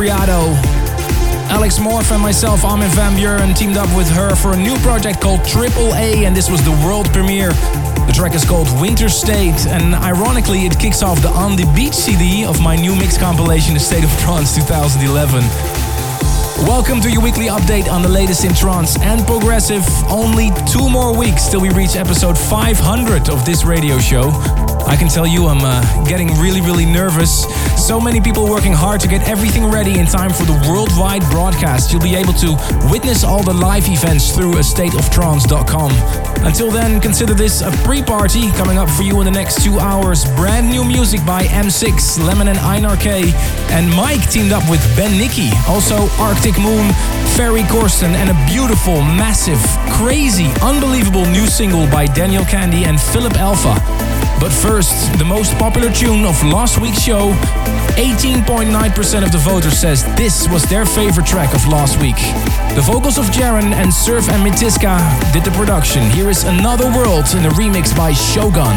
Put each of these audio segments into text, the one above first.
Criado. Alex Morph and myself, Armin van Buuren, teamed up with her for a new project called Triple A, and this was the world premiere. The track is called Winter Stayed, and ironically, it kicks off the On the Beach CD of my new mix compilation, The State of Trance 2011. Welcome to your weekly update on the latest in trance and progressive. Only two more weeks till we reach episode 500 of this radio show. I can tell you I'm uh, getting really, really nervous. So many people working hard to get everything ready in time for the worldwide broadcast. You'll be able to witness all the live events through a stateoftrance.com. Until then, consider this a pre-party coming up for you in the next two hours. Brand new music by M6, Lemon and Einar K, and Mike teamed up with Ben Nicky. Also Arctic Moon, Ferry Corsten, and a beautiful, massive, crazy, unbelievable new single by Daniel Kandi and Phillip Alpha. But first, the most popular tune of last week's show. 18.9% of the voters says this was their favorite track of last week. The vocals of Jaren and Surf and Mitiska did the production. Here is Another World in a remix by Shogun.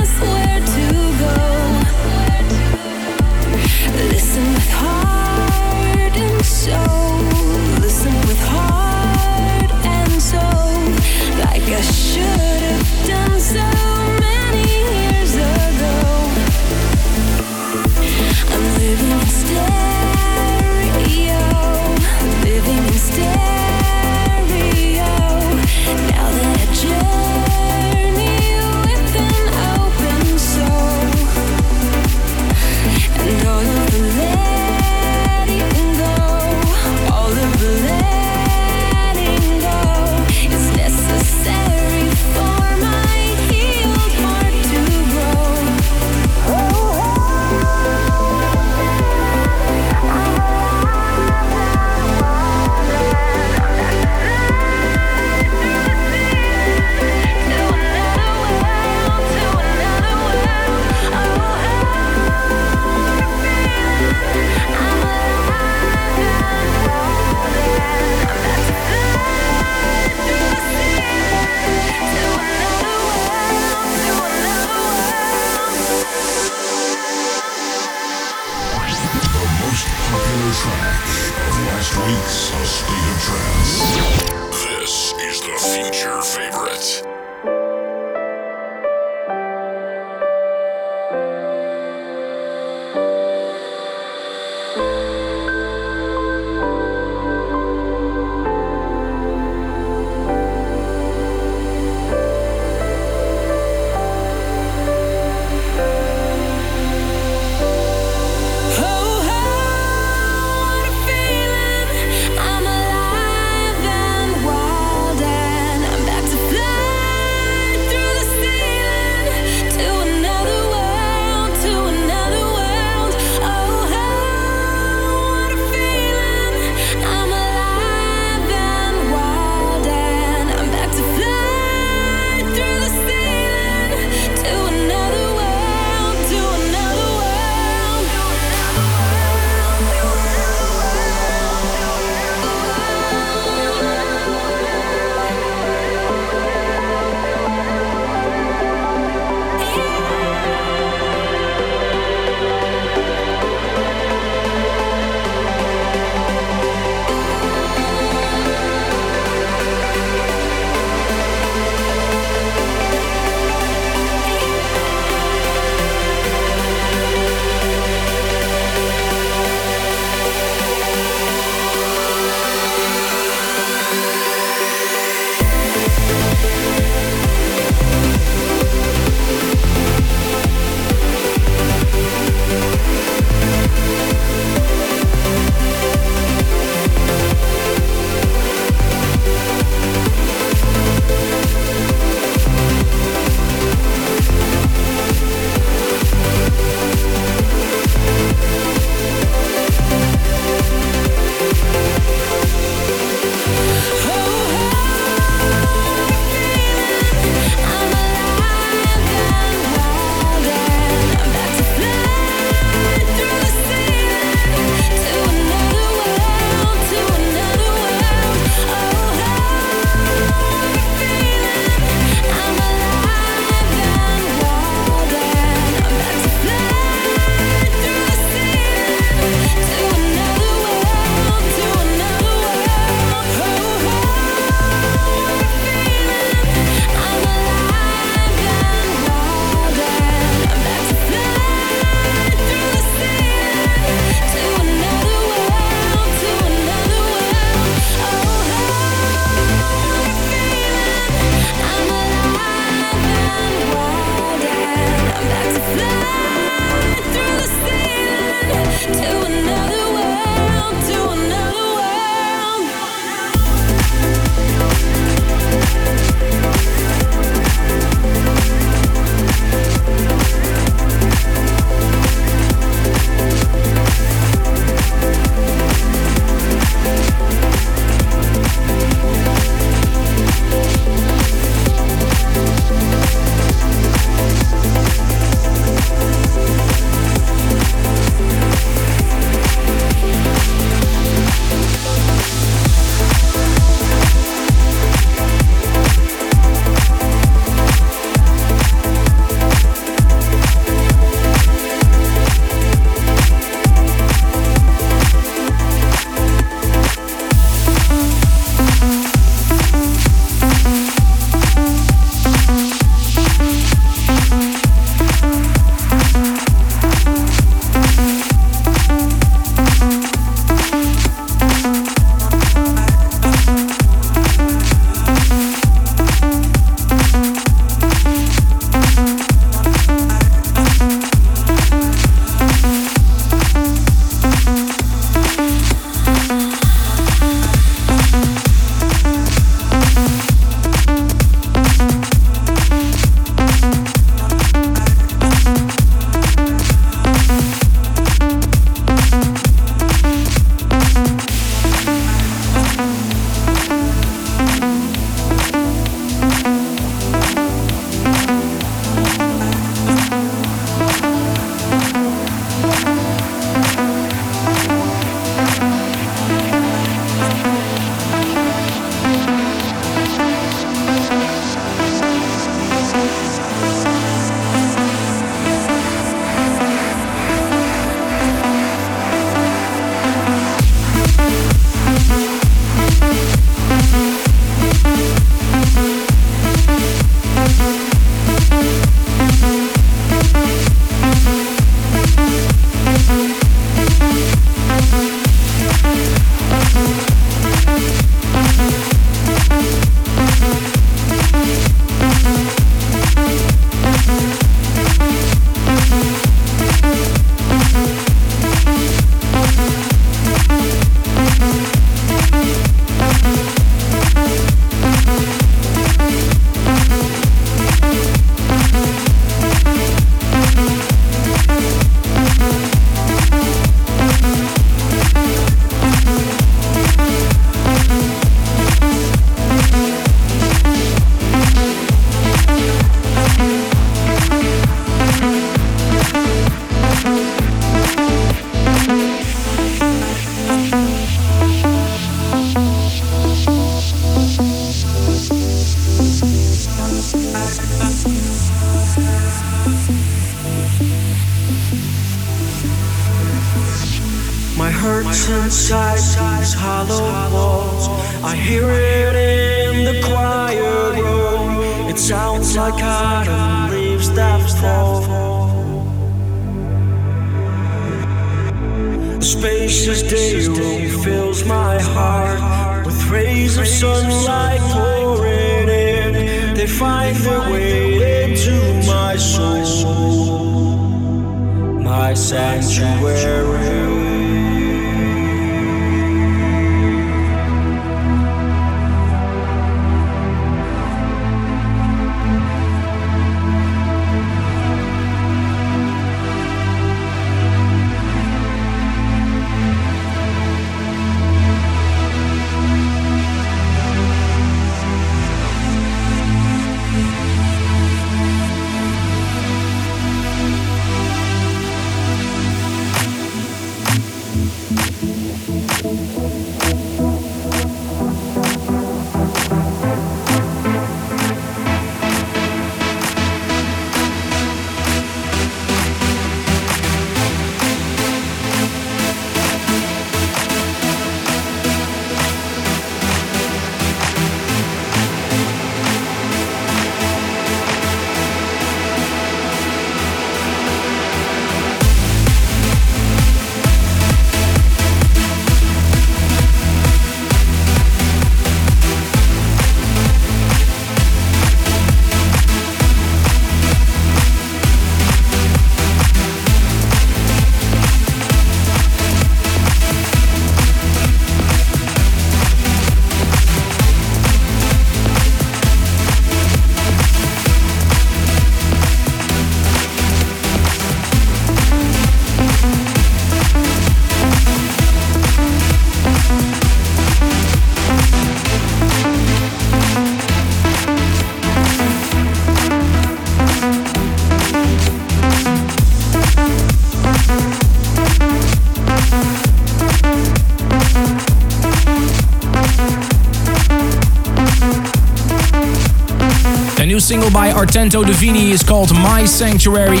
Artento Divini is called My Sanctuary.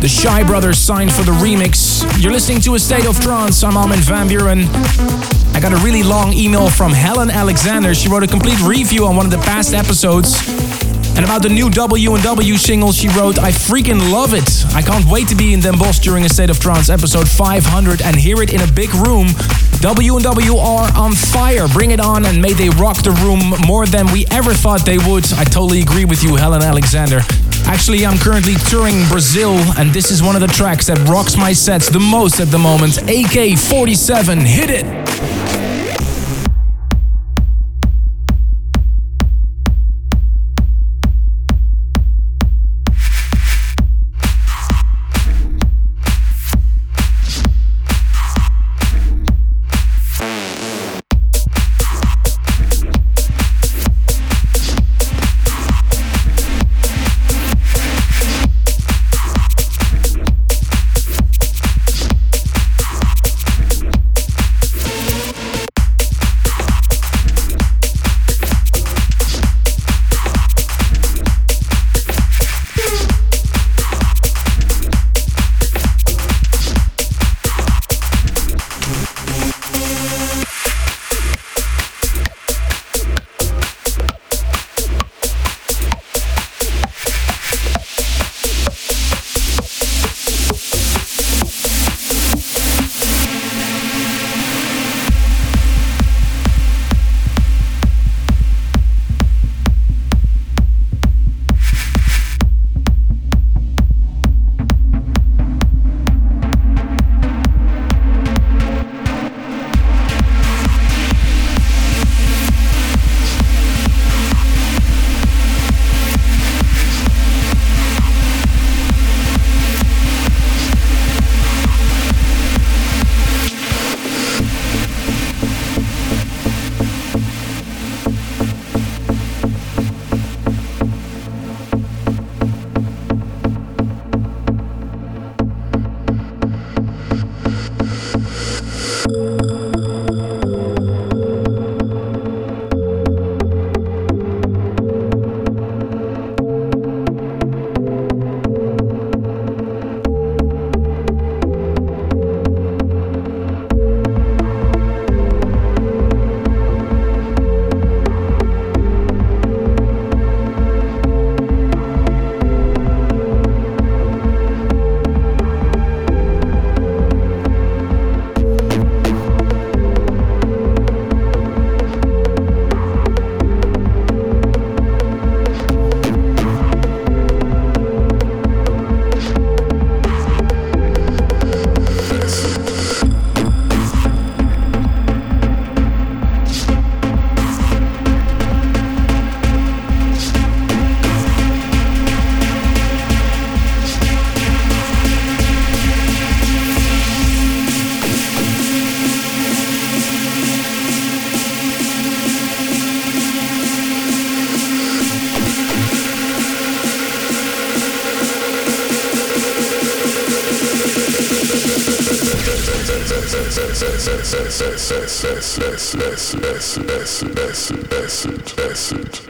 The Shy Brothers signed for the remix. You're listening to A State of Trance. I'm Armin van Buuren. I got a really long email from Helen Alexander. She wrote a complete review on one of the past episodes. And about the new W&W single, she wrote, I freaking love it. I can't wait to be in Den Bosch during A State of Trance episode 500 and hear it in a big room W&W are on fire. Bring it on and may they rock the room more than we ever thought they would. I totally agree with you, Helen Alexander. Actually, I'm currently touring Brazil, and this is one of the tracks that rocks my sets the most at the moment. AK 47, hit it! acid acid acid acid acid acid.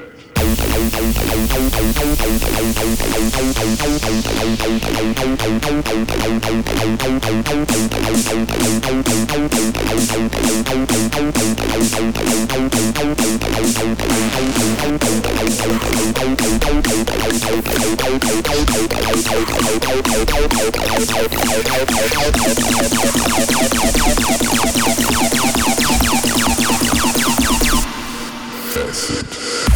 Acid.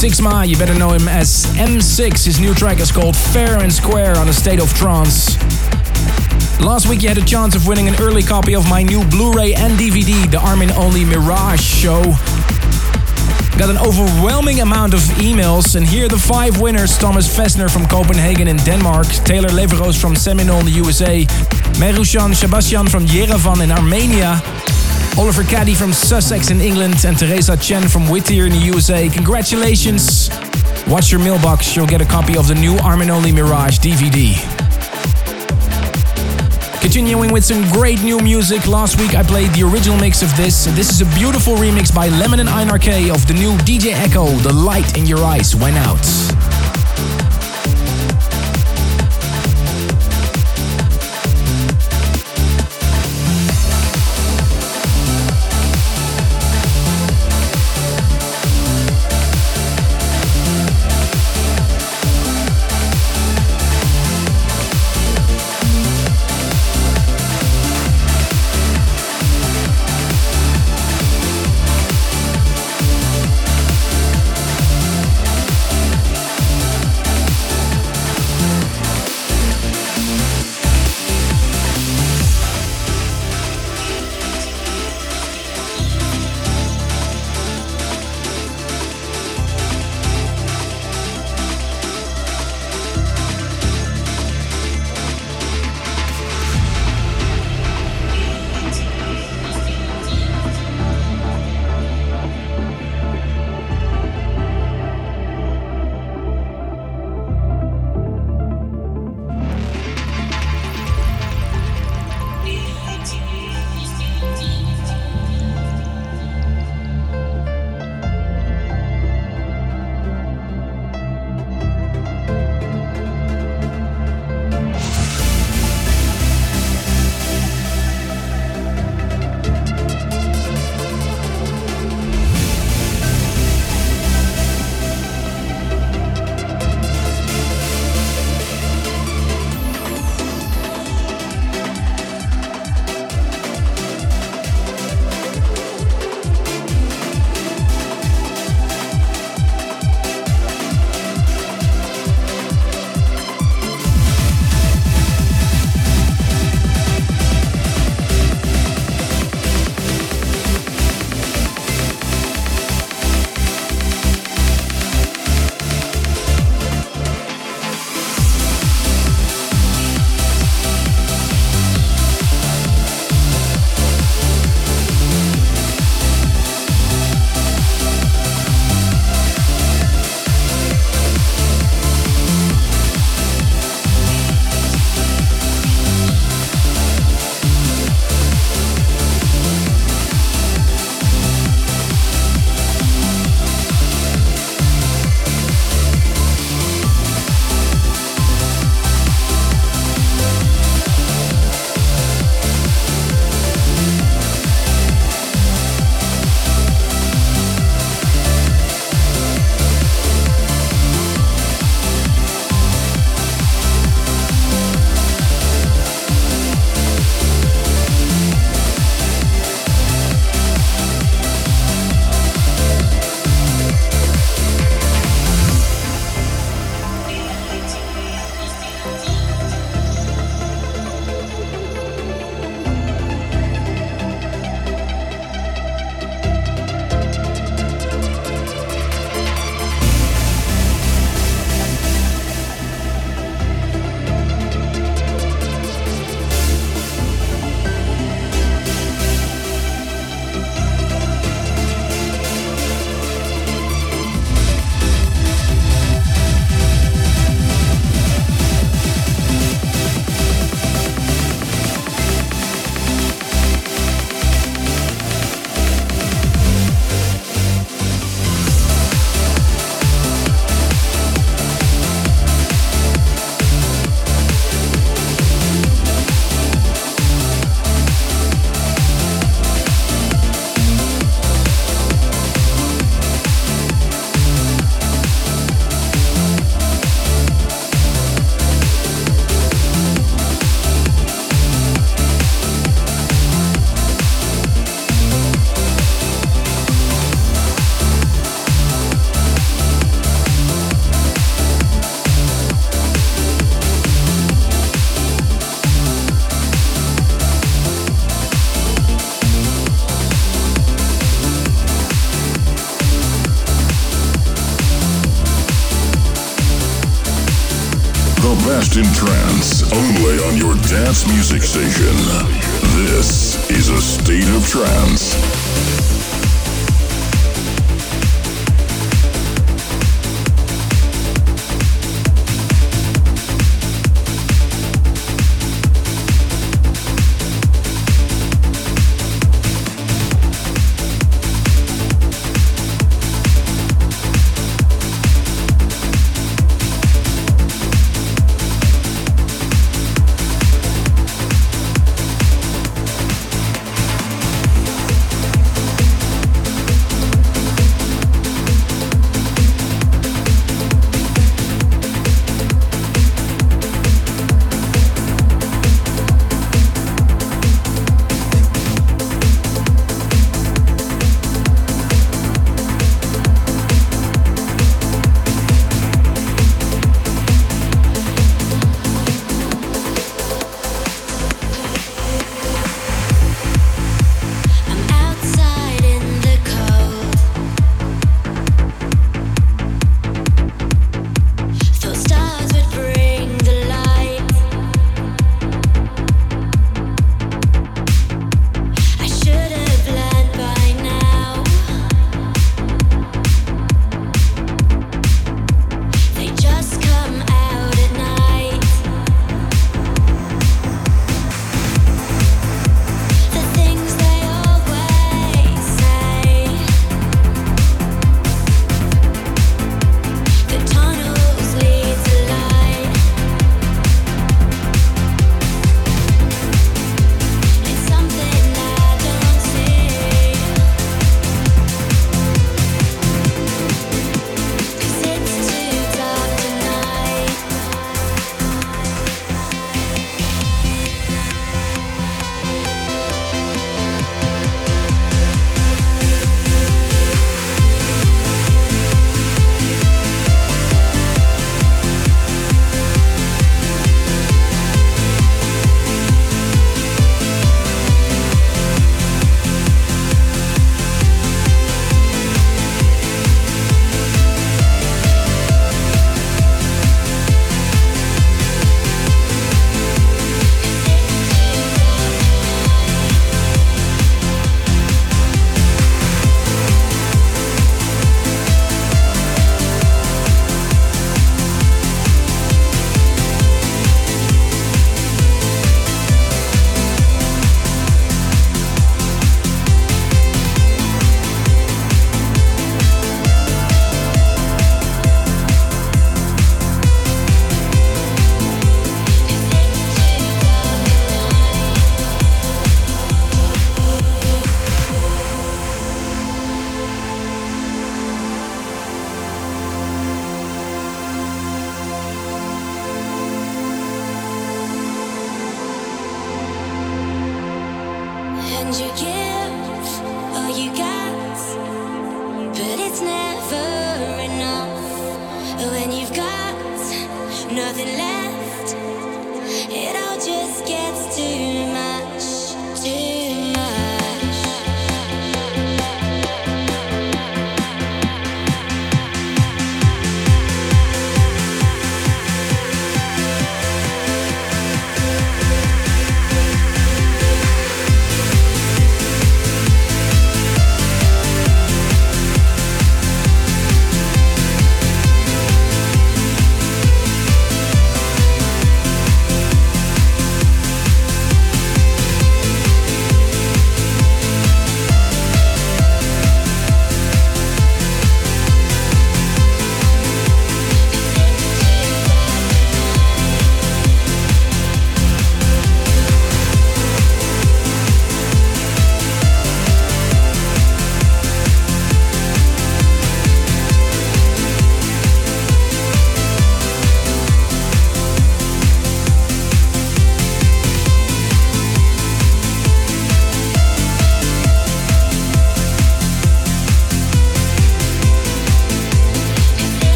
Sixma, you better know him as M6. His new track is called Fair and Square on a State of Trance. Last week you had a chance of winning an early copy of my new Blu-ray and DVD, the Armin Only Mirage Show. Got an overwhelming amount of emails, and here are the five winners. Thomas Fessner from Copenhagen in Denmark, Taylor Leveros from Seminole in the USA, Merushan Sebastian from Yerevan in Armenia, Oliver Caddy from Sussex in England, and Teresa Chen from Whittier in the USA. Congratulations! Watch your mailbox, you'll get a copy of the new Armin Only Mirage DVD. Continuing with some great new music, last week I played the original mix of this. This is a beautiful remix by Lemon and Einar K of the new DJ Echo, The Light in Your Eyes Went Out. Best in trance, only on your dance music station. This is a state of trance.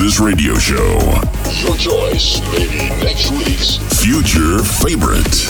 This radio show. Your choice may be next week's future favorite.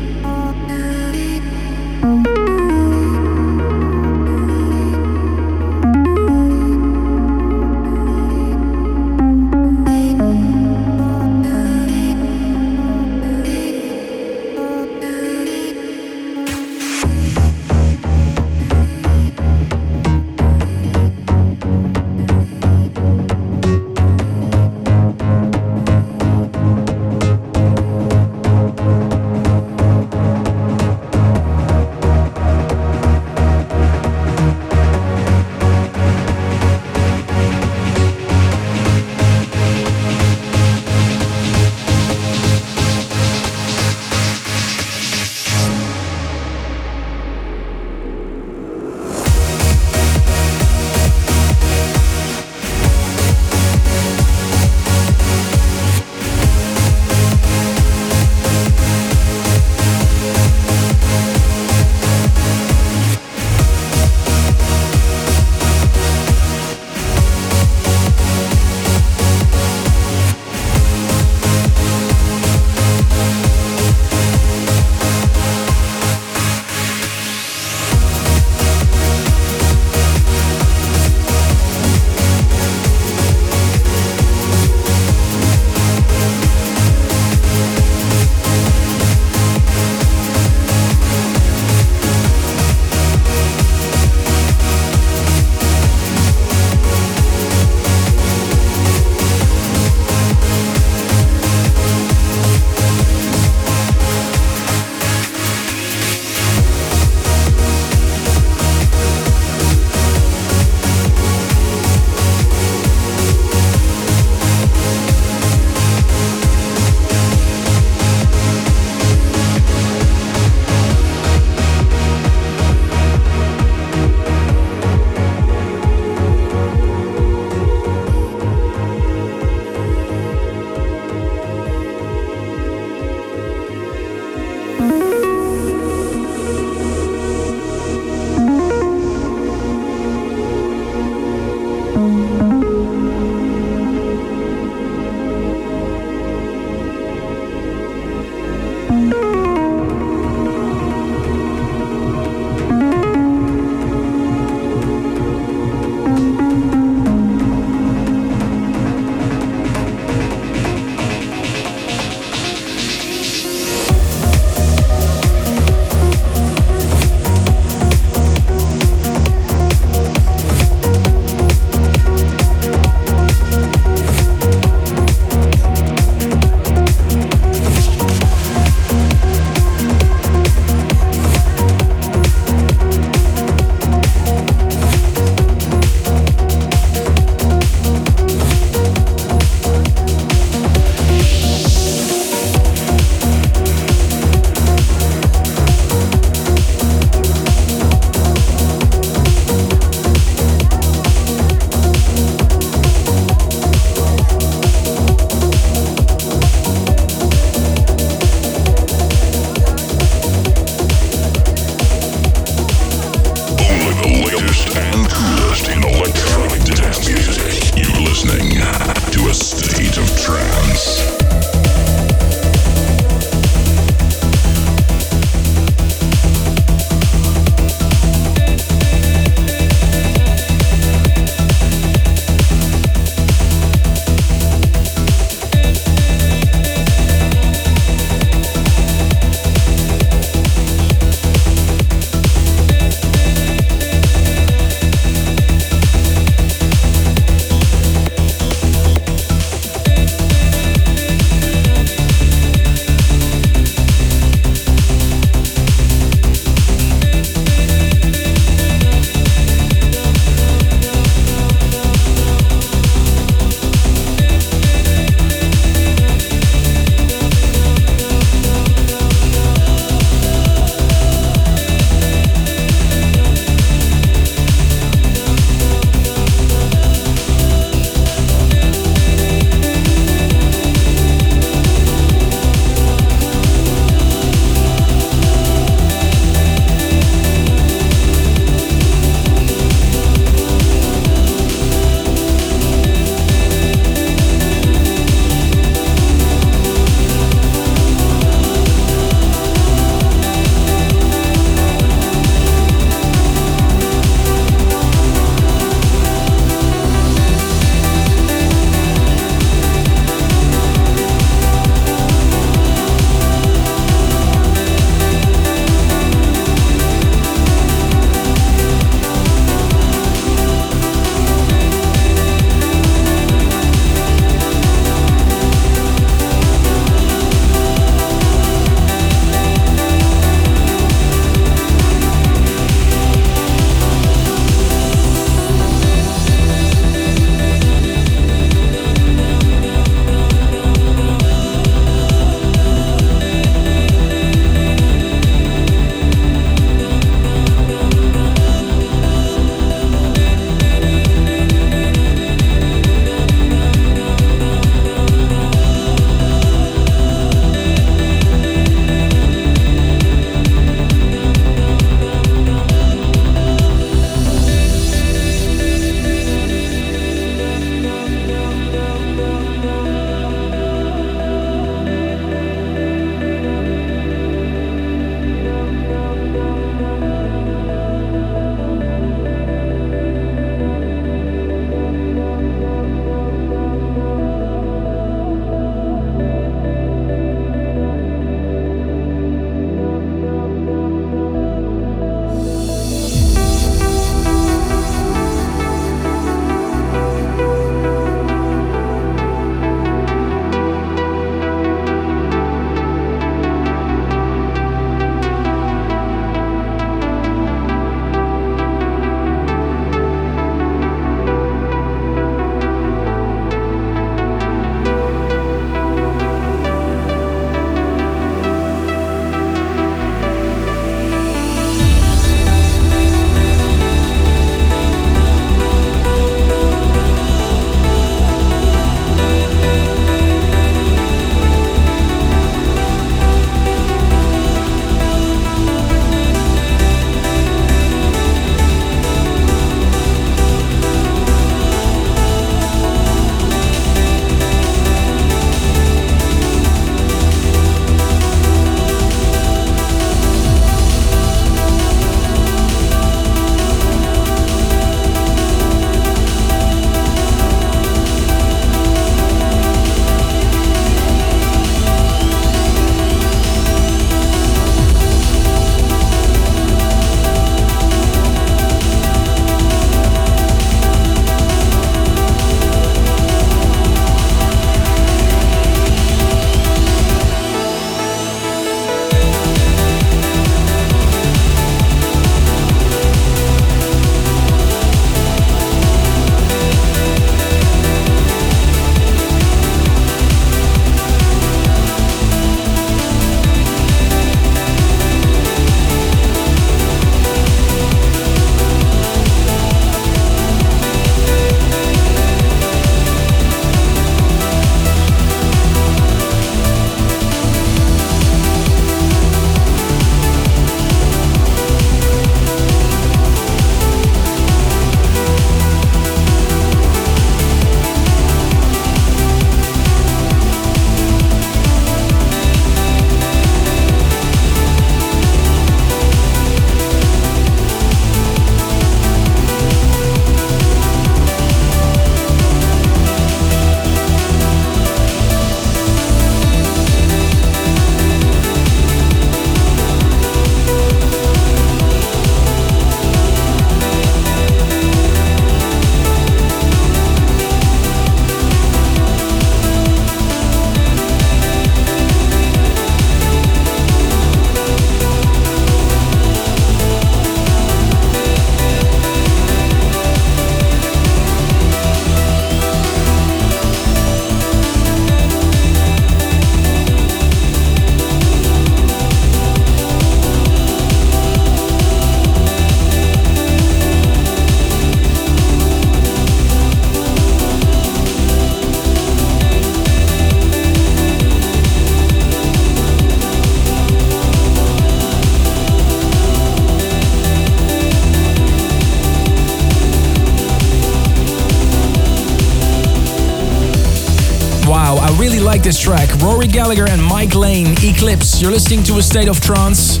Like this track. Rory Gallagher and Mike Lane, Eclipse. You're listening to a state of trance.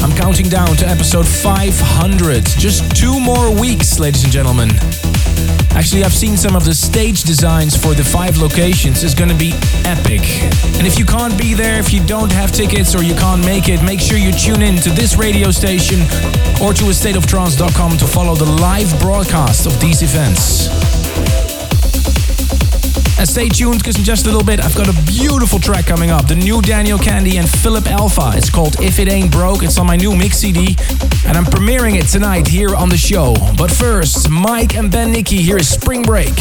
I'm counting down to episode 500. Just two more weeks, ladies and gentlemen. Actually, I've seen some of the stage designs for the five locations. It's gonna be epic. And if you can't be there, if you don't have tickets or you can't make it, make sure you tune in to this radio station or to a stateoftrance.com to follow the live broadcast of these events. And stay tuned because in just a little bit I've got a beautiful track coming up. The new Daniel Kandi and Phillip Alpha. It's called If It Ain't Broke. It's on my new mix CD. And I'm premiering it tonight here on the show. But first, Mike and Ben Nicky. Here is Spring Break.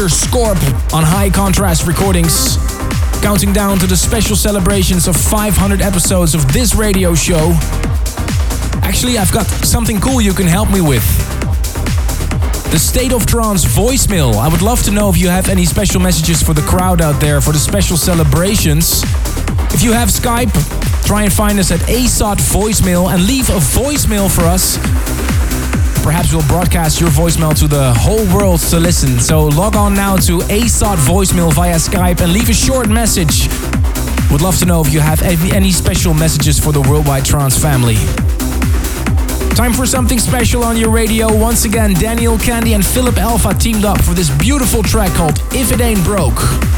Scorp on High Contrast Recordings. Counting down to the special celebrations of 500 episodes of this radio show. Actually, I've got something cool you can help me with. The State of Trance voicemail. I would love to know if you have any special messages for the crowd out there for the special celebrations. If you have Skype, try and find us at ASOT voicemail and leave a voicemail for us. Perhaps we'll broadcast your voicemail to the whole world to listen. So log on now to ASOT voicemail via Skype and leave a short message. Would love to know if you have any special messages for the Worldwide Trance family. Time for something special on your radio. Once again, Daniel Kandi and Phillip Alpha teamed up for this beautiful track called If It Ain't Broke.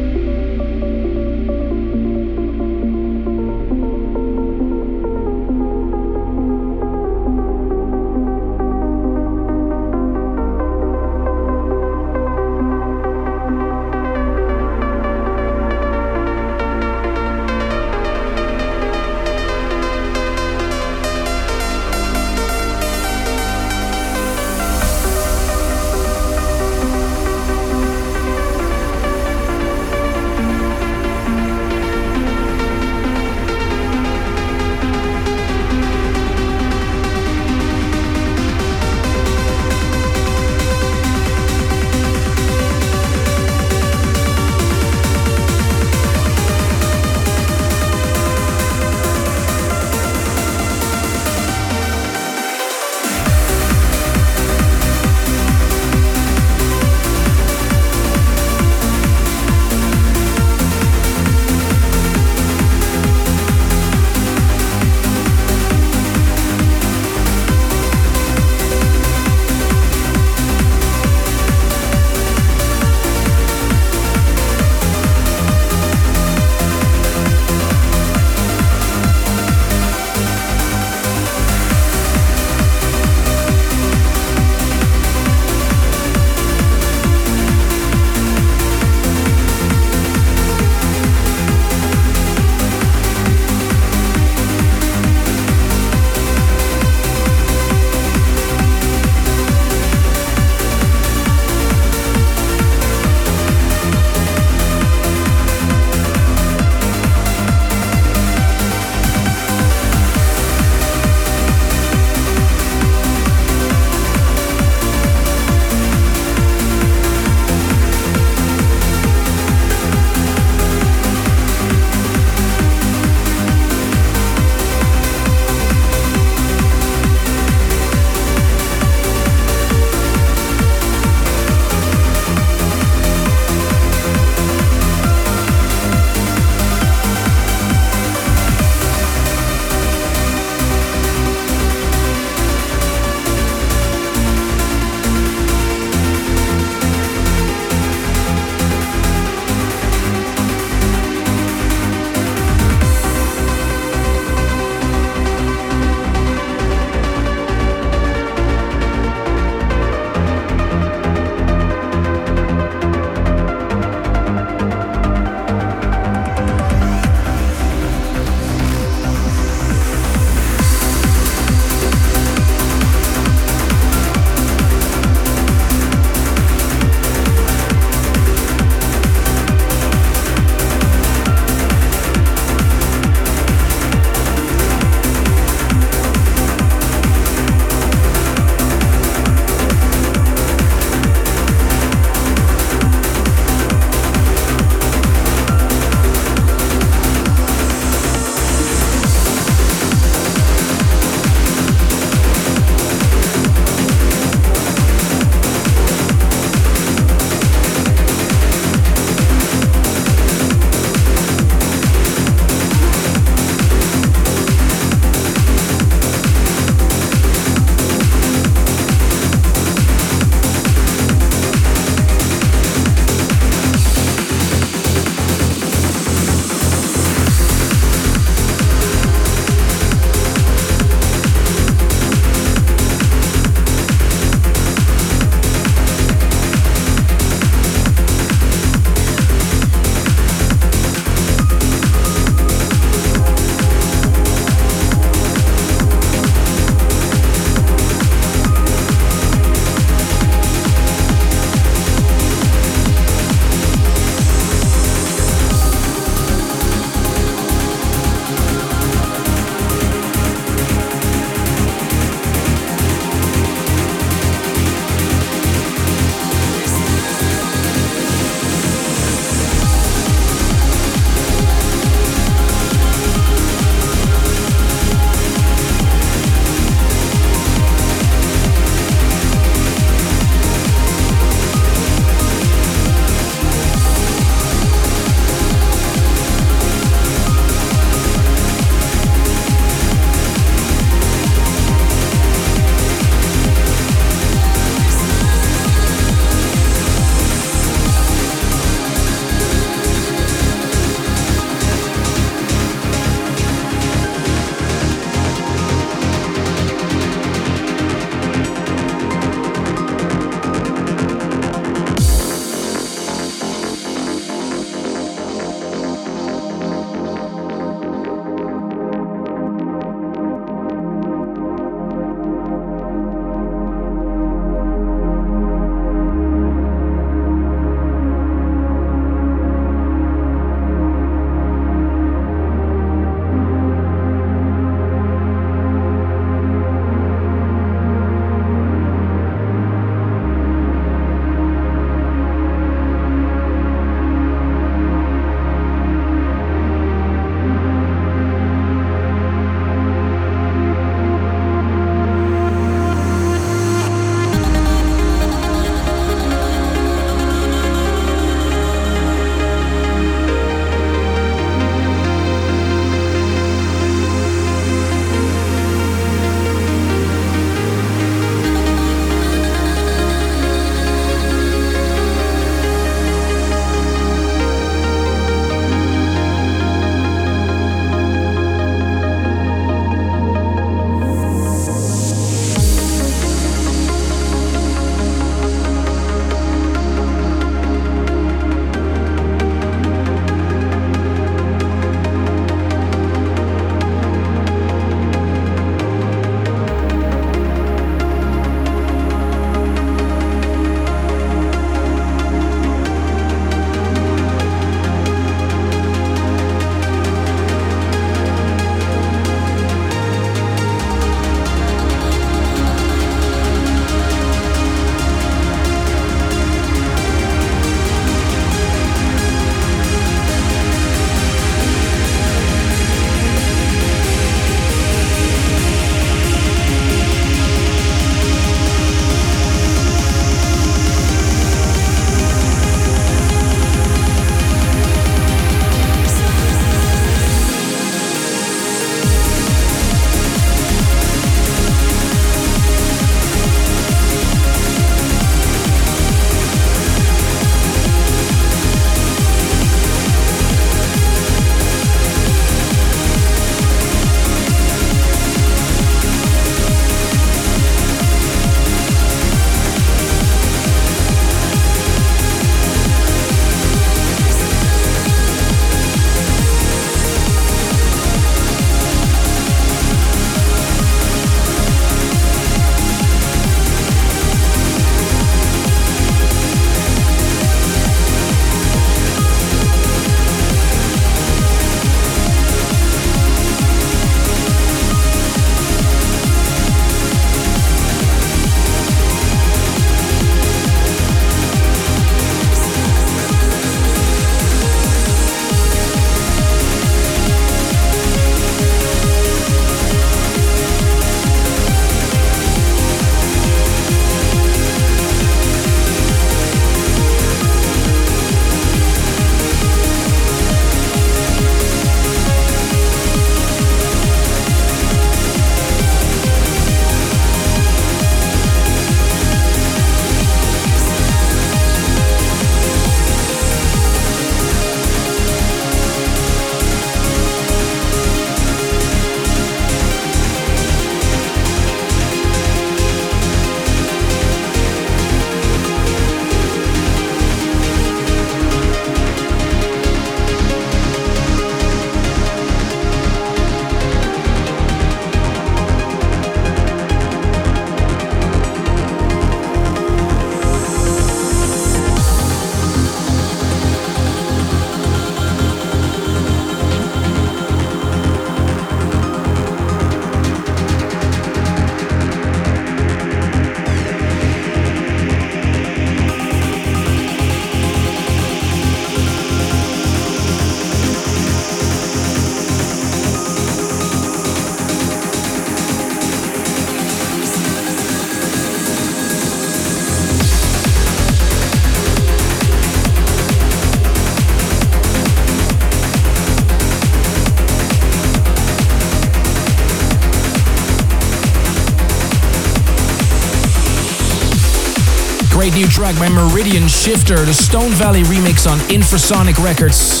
Great new track by Meridian Shifter, the Stone Valley remix on Infrasonic Records.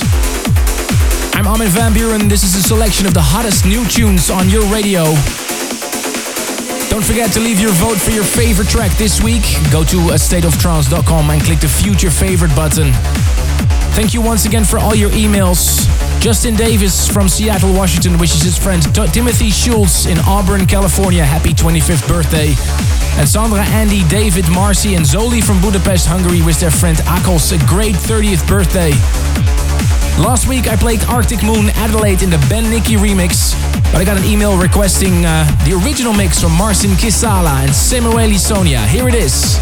I'm Armin van Buuren. This is a selection of the hottest new tunes on your radio. Don't forget to leave your vote for your favorite track this week. Go to astateoftrance.com and click the Future Favorite button. Thank you once again for all your emails. Justin Davis from Seattle, Washington wishes his friend T- Timothy Schultz in Auburn, California happy 25th birthday. And Sandra, Andy, David, Marcy, and Zoli from Budapest, Hungary wish their friend Akos a great 30th birthday. Last week I played Arctic Moon Adelaide in the Ben Nicky remix, but I got an email requesting uh, the original mix from Marcin Kisala and Samueli Sonia. Here it is.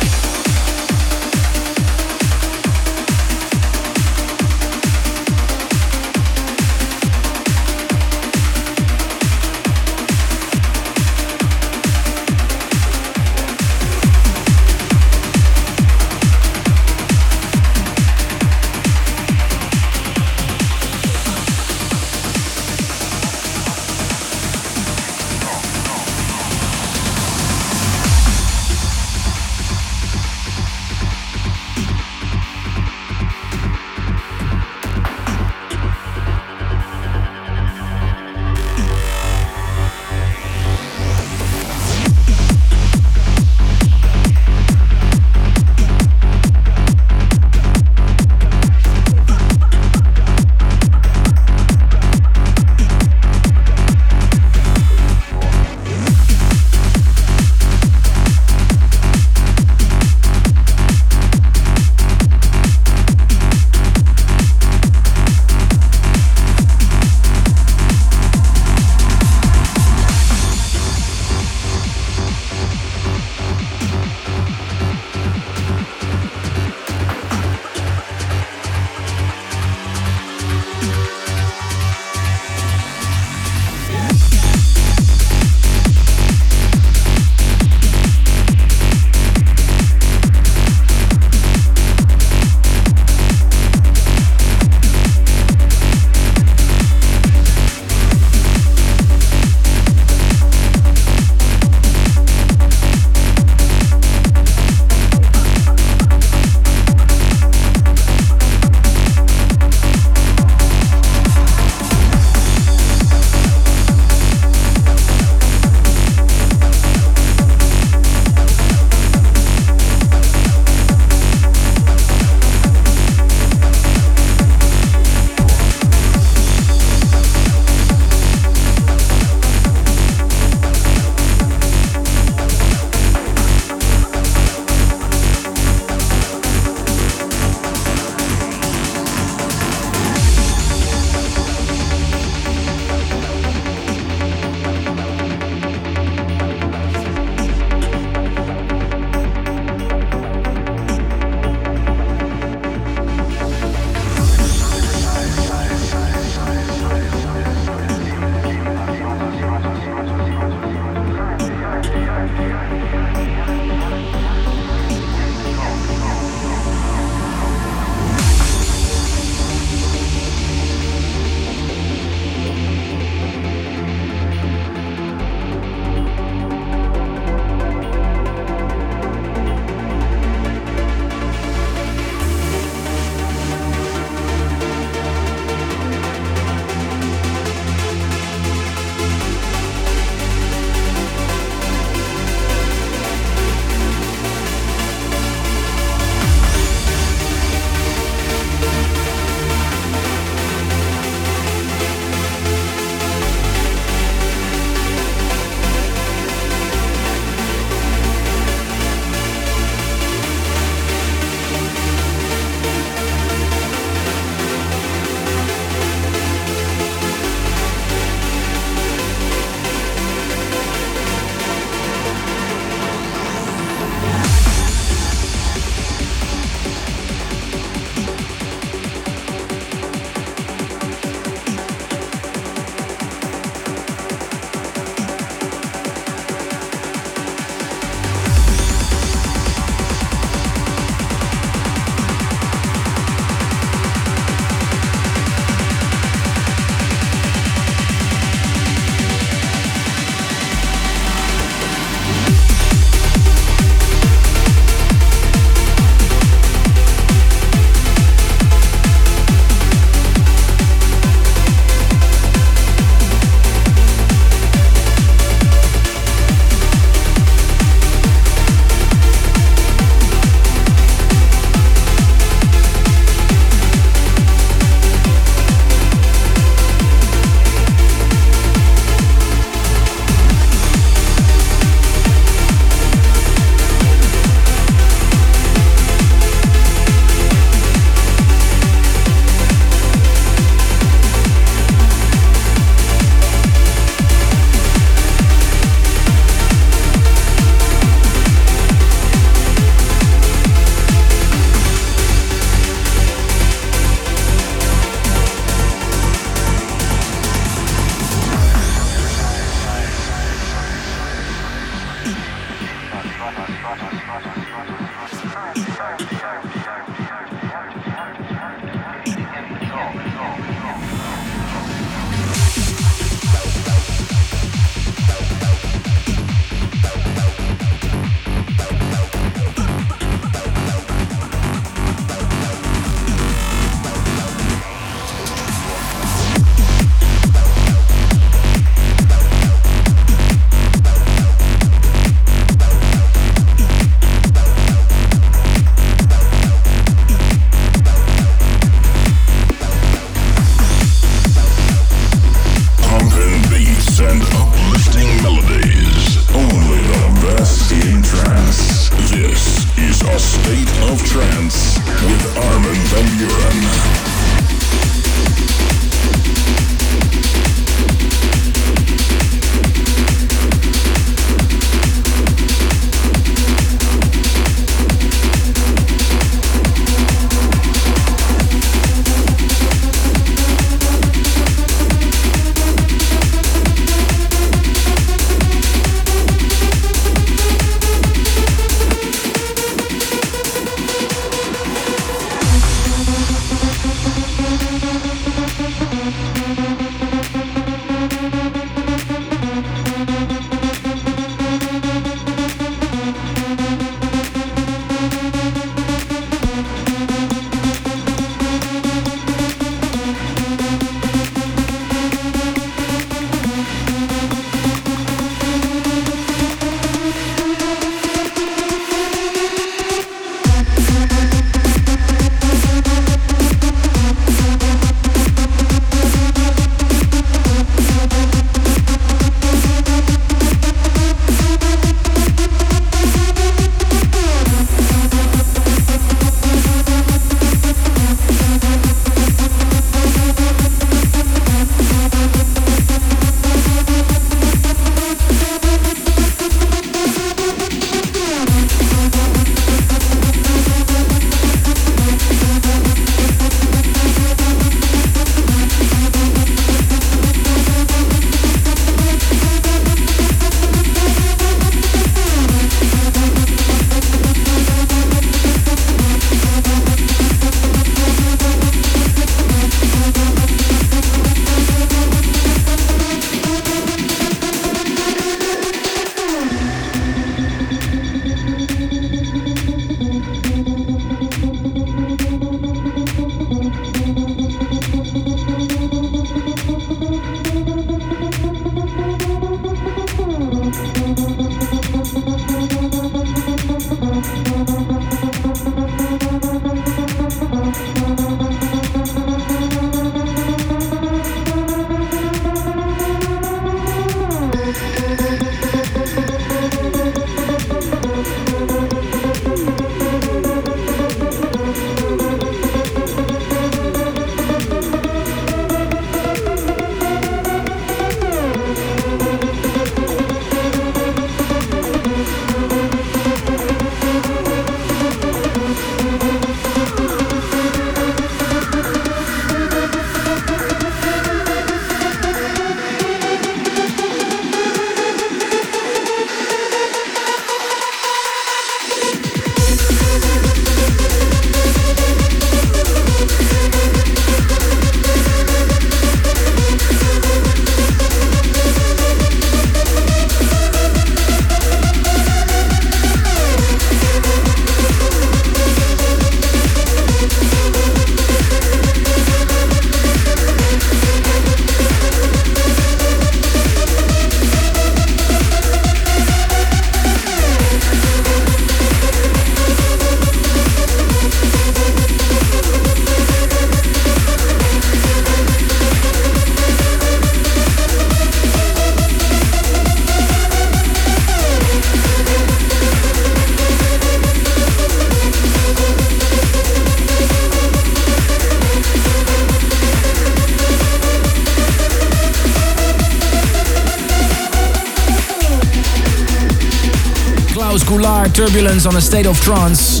Turbulence on a State of Trance.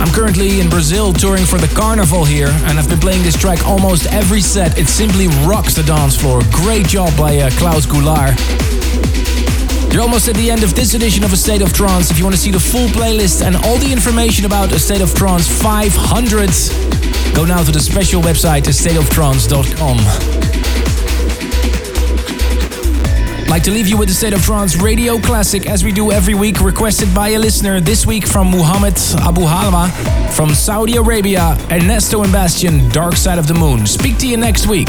I'm currently in Brazil touring for the carnival here, and I've been playing this track almost every set. It simply rocks the dance floor. Great job by uh, Klauss Goulart. You're almost at the end of this edition of A State of Trance. If you want to see the full playlist and all the information about A State of Trance 500, go now to the special website, astateoftrance.com. like to leave you with the State of Trance radio classic as we do every week, requested by a listener. This week from Muhammad Abu Halma from Saudi Arabia, Ernesto and Bastian, Dark Side of the Moon. Speak to you next week.